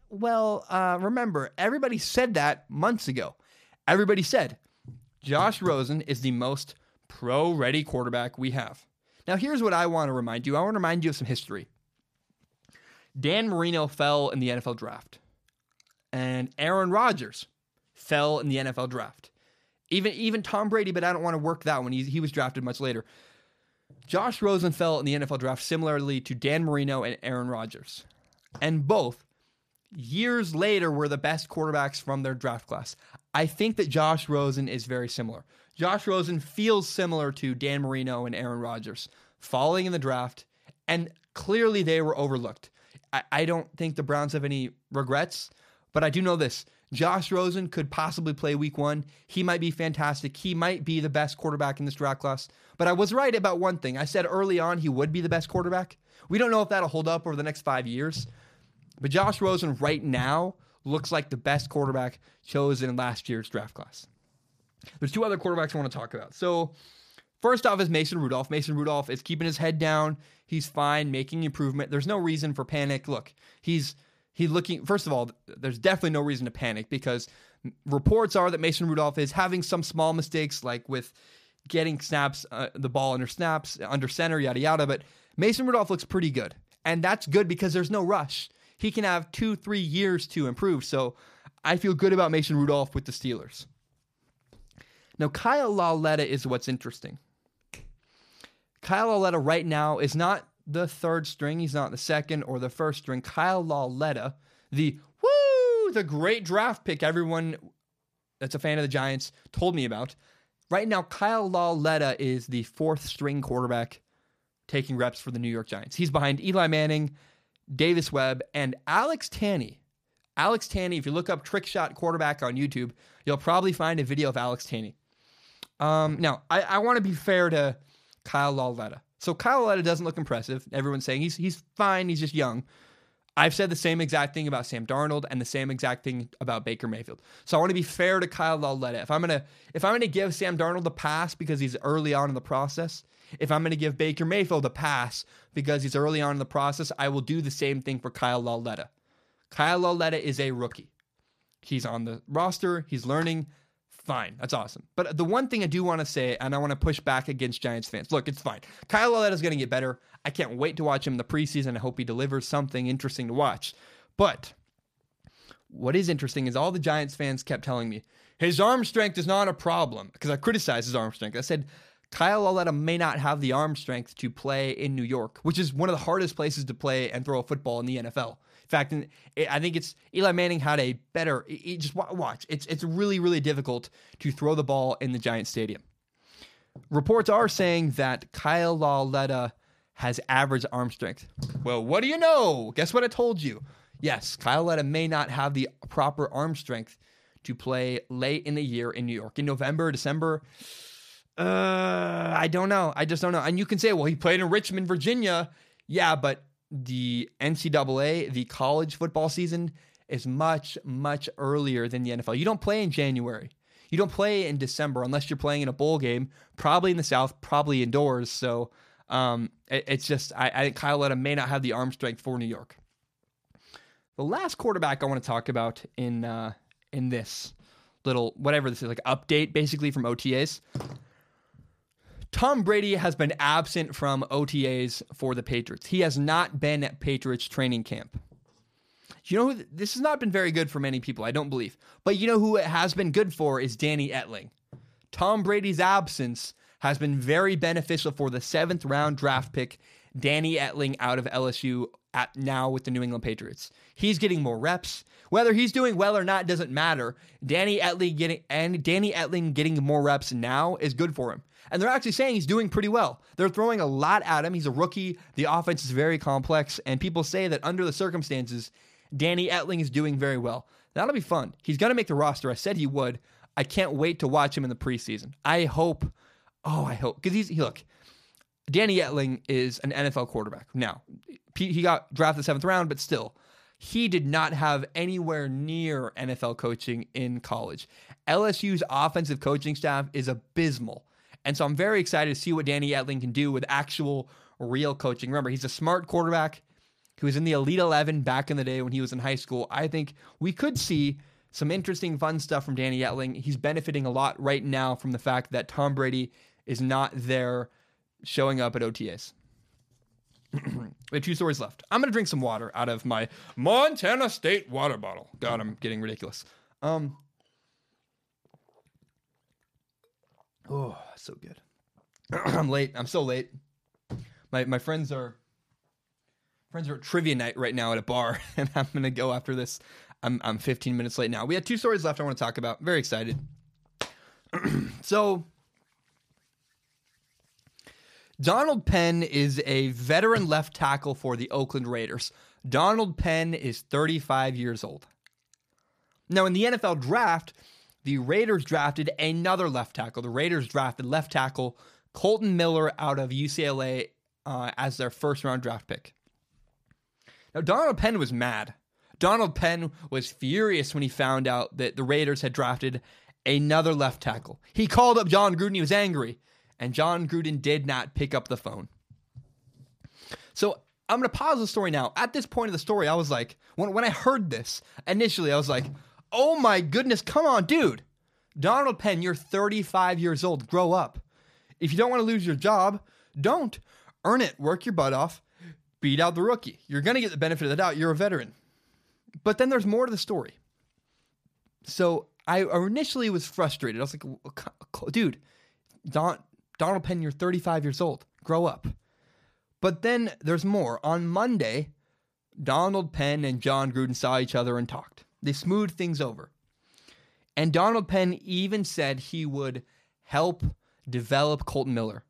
Well, uh, remember, everybody said that months ago. Everybody said Josh Rosen is the most pro ready quarterback we have. Now, here's what I want to remind you I want to remind you of some history. Dan Marino fell in the NFL draft, and Aaron Rodgers fell in the NFL draft. Even, even Tom Brady, but I don't want to work that one. He, he was drafted much later. Josh Rosen fell in the NFL draft similarly to Dan Marino and Aaron Rodgers. And both years later were the best quarterbacks from their draft class. I think that Josh Rosen is very similar. Josh Rosen feels similar to Dan Marino and Aaron Rodgers, falling in the draft, and clearly they were overlooked. I, I don't think the Browns have any regrets, but I do know this. Josh Rosen could possibly play week one. He might be fantastic. He might be the best quarterback in this draft class. But I was right about one thing. I said early on he would be the best quarterback. We don't know if that'll hold up over the next five years, but Josh Rosen right now looks like the best quarterback chosen in last year's draft class. There's two other quarterbacks I want to talk about. So, first off is Mason Rudolph. Mason Rudolph is keeping his head down. He's fine, making improvement. There's no reason for panic. Look, he's he's looking. First of all, there's definitely no reason to panic because reports are that Mason Rudolph is having some small mistakes, like with getting snaps, uh, the ball under snaps, under center, yada yada. But Mason Rudolph looks pretty good, and that's good because there's no rush he can have two, three years to improve. So I feel good about Mason Rudolph with the Steelers. Now, Kyle Lauletta is what's interesting. Kyle Lauletta right now is not the third string. He's not the second or the first string. Kyle Lauletta, the woo, the great draft pick everyone that's a fan of the Giants told me about. Right now, Kyle Lauletta is the fourth string quarterback taking reps for the New York Giants. He's behind Eli Manning Davis Webb, and Alex Tanney. Alex Tanney, if you look up trick shot quarterback on YouTube, you'll probably find a video of Alex Tanney. Um, now, I, I want to be fair to Kyle Lauletta. So Kyle Lauletta doesn't look impressive. Everyone's saying he's he's fine, he's just young. I've said the same exact thing about Sam Darnold and the same exact thing about Baker Mayfield. So I want to be fair to Kyle Lauletta. If I'm gonna if I'm gonna give Sam Darnold a pass because he's early on in the process, if I'm to give Baker Mayfield a pass because he's early on in the process, I will do the same thing for Kyle Lauletta. Kyle Lauletta is a rookie. He's on the roster, he's learning. Fine, that's awesome. But the one thing I do want to say, and I want to push back against Giants fans look, it's fine. Kyle Lauletta is going to get better. I can't wait to watch him in the preseason. I hope he delivers something interesting to watch. But what is interesting is all the Giants fans kept telling me his arm strength is not a problem because I criticized his arm strength. I said, Kyle Lauletta may not have the arm strength to play in New York, which is one of the hardest places to play and throw a football in the NFL. Fact, I think it's Eli Manning had a better. Just watch. It's it's really really difficult to throw the ball in the Giant Stadium. Reports are saying that Kyle Lauletta has average arm strength. Well, what do you know? Guess what I told you? Yes, Kyle Lauletta may not have the proper arm strength to play late in the year in New York in November, December. Uh, I don't know. I just don't know. And you can say, well, he played in Richmond, Virginia. Yeah, but the NCAA, the college football season, is much, much earlier than the NFL. You don't play in January. You don't play in December unless you're playing in a bowl game, probably in the South, probably indoors. So um, it, it's just, I, I think Kyle Letta may not have the arm strength for New York. The last quarterback I want to talk about in uh, in this little whatever this is like update basically from OTAs Tom Brady has been absent from OTAs for the Patriots. He has not been at Patriots training camp. You know, this has not been very good for many people, I don't believe. But you know who it has been good for is Danny Etling. Tom Brady's absence has been very beneficial for the seventh round draft pick, Danny Etling out of LSU at now with the New England Patriots. He's getting more reps. Whether he's doing well or not doesn't matter. Danny Etling getting and Danny Etling getting more reps now is good for him. And they're actually saying he's doing pretty well. They're throwing a lot at him. He's a rookie. The offense is very complex. And people say that under the circumstances, Danny Etling is doing very well. That'll be fun. He's going to make the roster. I said he would. I can't wait to watch him in the preseason. I hope. Oh, I hope. Because he's, he, look, Danny Etling is an NFL quarterback. Now, he got drafted seventh round, but still, he did not have anywhere near NFL coaching in college. LSU's offensive coaching staff is abysmal. And so I'm very excited to see what Danny Etling can do with actual real coaching. Remember, he's a smart quarterback. He was in the Elite 11 back in the day when he was in high school. I think we could see some interesting, fun stuff from Danny Etling. He's benefiting a lot right now from the fact that Tom Brady is not there showing up at OTAs. we have two stories left. I'm going to drink some water out of my Montana State water bottle. God, I'm getting ridiculous. Um, Oh, so good. I'm late. I'm so late. My my friends are friends are at trivia night right now at a bar, and I'm gonna go after this. I'm I'm 15 minutes late now. We had two stories left I want to talk about. Very excited. so Donald Penn is a veteran left tackle for the Oakland Raiders. Donald Penn is 35 years old. Now, in the NFL draft, the Raiders drafted another left tackle. The Raiders drafted left tackle Kolton Miller out of UCLA uh, as their first round draft pick. Now, Donald Penn was mad. Donald Penn was furious when he found out that the Raiders had drafted another left tackle. He called up Jon Gruden. He was angry, and Jon Gruden did not pick up the phone. So I'm going to pause the story now. At this point of the story, I was like, when, when I heard this initially, I was like, Oh my goodness, come on, dude. Donald Penn, you're 35 years old. Grow up. If you don't want to lose your job, don't. Earn it. Work your butt off. Beat out the rookie. You're going to get the benefit of the doubt. You're a veteran. But then there's more to the story. So I initially was frustrated. I was like, dude, Don, Donald Penn, you're 35 years old. Grow up. But then there's more. On Monday, Donald Penn and Jon Gruden saw each other and talked. They smoothed things over. And Donald Penn even said he would help develop Kolton Miller.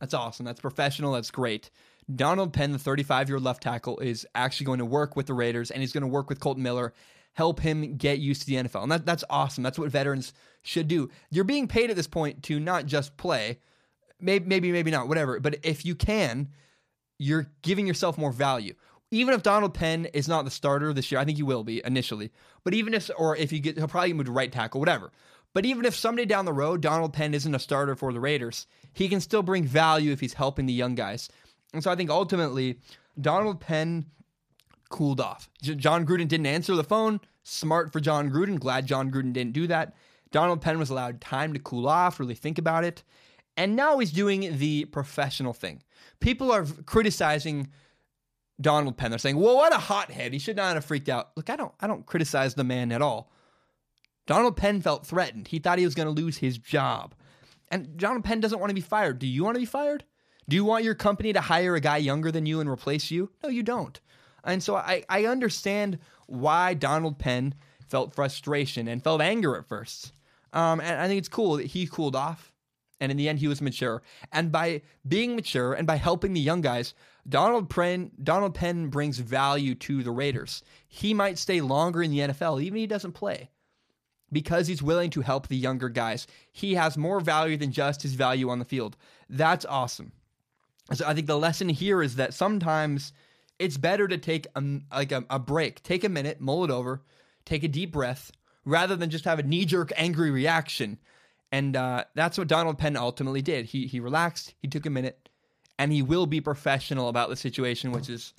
That's awesome. That's professional. That's great. Donald Penn, the 35 year old left tackle, is actually going to work with the Raiders and he's going to work with Kolton Miller, help him get used to the NFL. And that, that's awesome. That's what veterans should do. You're being paid at this point to not just play, maybe, maybe, maybe not, whatever. But if you can, you're giving yourself more value even if Donald Penn is not the starter this year, I think he will be initially. But even if, or if you get, he'll probably move to right tackle, whatever. But even if someday down the road Donald Penn isn't a starter for the Raiders, he can still bring value if he's helping the young guys. And so I think ultimately Donald Penn cooled off. Jon Gruden didn't answer the phone. Smart for Jon Gruden. Glad Jon Gruden didn't do that. Donald Penn was allowed time to cool off, really think about it. And now he's doing the professional thing. People are criticizing Donald Penn. They're saying, "Well, what a hothead! He should not have freaked out." Look, I don't, I don't criticize the man at all. Donald Penn felt threatened. He thought he was going to lose his job, and Donald Penn doesn't want to be fired. Do you want to be fired? Do you want your company to hire a guy younger than you and replace you? No, you don't. And so I, I understand why Donald Penn felt frustration and felt anger at first. Um, and I think it's cool that he cooled off And in the end, he was mature. And by being mature and by helping the young guys, Donald Penn, Donald Penn brings value to the Raiders. He might stay longer in the NFL, even if he doesn't play, because he's willing to help the younger guys. He has more value than just his value on the field. That's awesome. So I think the lesson here is that sometimes it's better to take a, like a, a break, take a minute, mull it over, take a deep breath, rather than just have a knee jerk angry reaction. And uh, that's what Donald Penn ultimately did. He he relaxed, he took a minute, and he will be professional about the situation, which is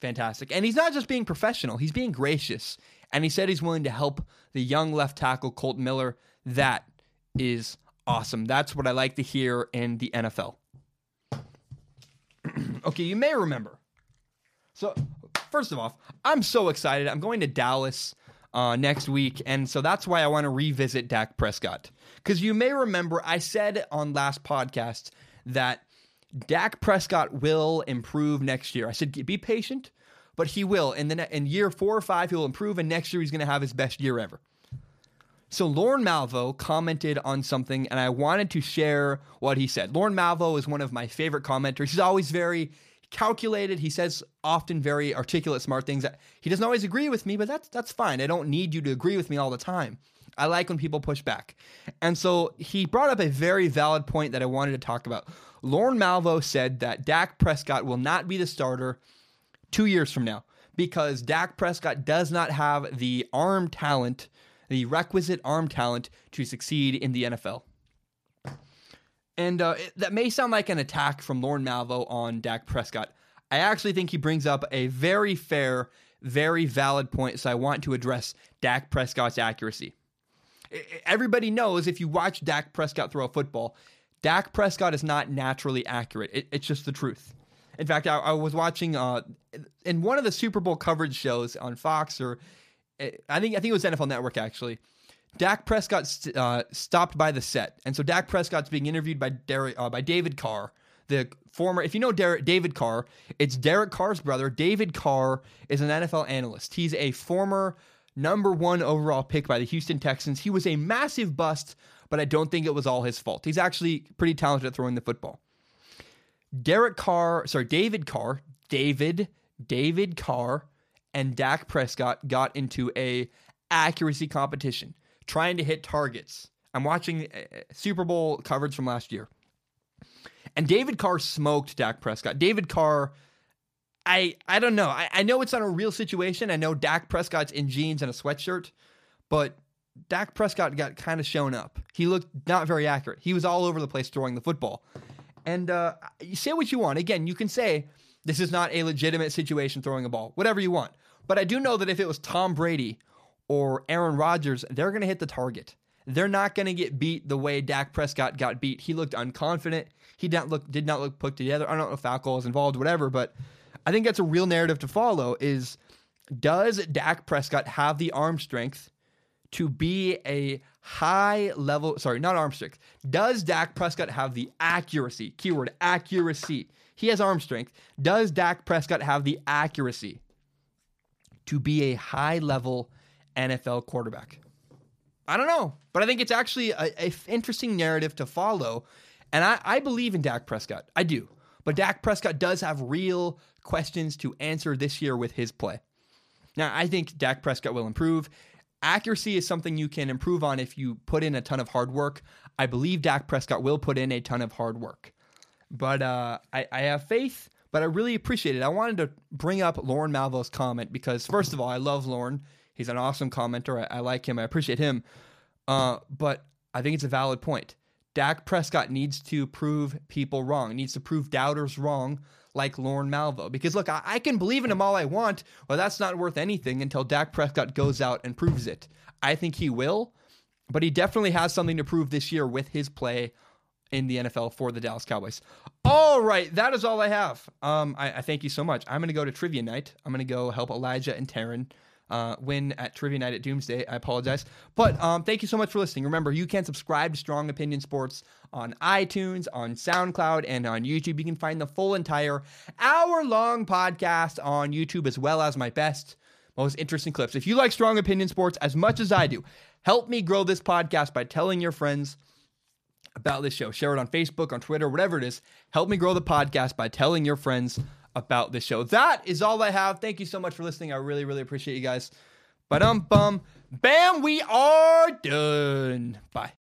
fantastic. And he's not just being professional; he's being gracious. And he said he's willing to help the young left tackle Colt Miller. That is awesome. That's what I like to hear in the NFL. okay, you may remember. So, first of all, I'm so excited. I'm going to Dallas uh, next week, and so that's why I want to revisit Dak Prescott. Because you may remember I said on last podcast that Dak Prescott will improve next year. I said be patient, but he will. In the in year four or five, he will improve, and next year he's going to have his best year ever. So Lorne Malvo commented on something, and I wanted to share what he said. Lorne Malvo is one of my favorite commenters. He's always very calculated. He says often very articulate, smart things. He doesn't always agree with me, but that's that's fine. I don't need you to agree with me all the time. I like when people push back. And so he brought up a very valid point that I wanted to talk about. Lorne Malvo said that Dak Prescott will not be the starter two years from now because Dak Prescott does not have the arm talent the requisite arm talent to succeed in the NFL. And uh, it, that may sound like an attack from Lorne Malvo on Dak Prescott. I actually think he brings up a very fair, very valid point, so I want to address Dak Prescott's accuracy. Everybody knows if you watch Dak Prescott throw a football, Dak Prescott is not naturally accurate. It, it's just the truth. In fact, I, I was watching uh, in one of the Super Bowl coverage shows on Fox or I think I think it was NFL Network actually. Dak Prescott st- uh, stopped by the set, and so Dak Prescott's being interviewed by Derek, uh, by David Carr, the former. If you know Derek, David Carr, it's Derek Carr's brother. David Carr is an NFL analyst. He's a former number one overall pick by the Houston Texans. He was a massive bust, but I don't think it was all his fault. He's actually pretty talented at throwing the football. Derek Carr, sorry, David Carr, David, David Carr and Dak Prescott got into a accuracy competition, trying to hit targets. I'm watching uh, Super Bowl coverage from last year. And David Carr smoked Dak Prescott. David Carr, I I don't know. I, I know it's not a real situation. I know Dak Prescott's in jeans and a sweatshirt, but Dak Prescott got kind of shown up. He looked not very accurate. He was all over the place throwing the football. And uh, you say what you want. Again, you can say this is not a legitimate situation throwing a ball, whatever you want. But I do know that if it was Tom Brady or Aaron Rodgers, they're going to hit the target. They're not going to get beat the way Dak Prescott got beat. He looked unconfident. He did not look did not look put together. I don't know if alcohol is involved, whatever, but I think that's a real narrative to follow. Is does Dak Prescott have the arm strength to be a high level? Sorry, not arm strength. Does Dak Prescott have the accuracy? Keyword accuracy. He has arm strength. Does Dak Prescott have the accuracy to be a high level NFL quarterback? I don't know, but I think it's actually an interesting narrative to follow. And I, I believe in Dak Prescott. I do. But Dak Prescott does have real questions to answer this year with his play. Now, I think Dak Prescott will improve. Accuracy is something you can improve on if you put in a ton of hard work. I believe Dak Prescott will put in a ton of hard work. But uh, I, I have faith but I really appreciate it. I wanted to bring up Lorne Malvo's comment because, first of all, I love Lorne. He's an awesome commenter. I, I like him. I appreciate him. Uh, but I think it's a valid point. Dak Prescott needs to prove people wrong. Needs to prove doubters wrong, like Lorne Malvo. Because look, I, I can believe in him all I want, but that's not worth anything until Dak Prescott goes out and proves it. I think he will, but he definitely has something to prove this year with his play in the NFL for the Dallas Cowboys. All right, that is all I have. Um, I, I thank you so much. I'm going to go to trivia night. I'm going to go help Elijah and Taryn uh, win at trivia night at Doomsday. I apologize, but um, thank you so much for listening. Remember, you can subscribe to Strong Opinion Sports on iTunes, on SoundCloud, and on YouTube. You can find the full entire hour-long podcast on YouTube, as well as my best, most interesting clips. If you like Strong Opinion Sports as much as I do, help me grow this podcast by telling your friends about this show. Share it on Facebook, on Twitter, whatever it is. Help me grow the podcast by telling your friends about this show. That is all I have. Thank you so much for listening. I really, really appreciate you guys. But um bum bam, we are done. Bye.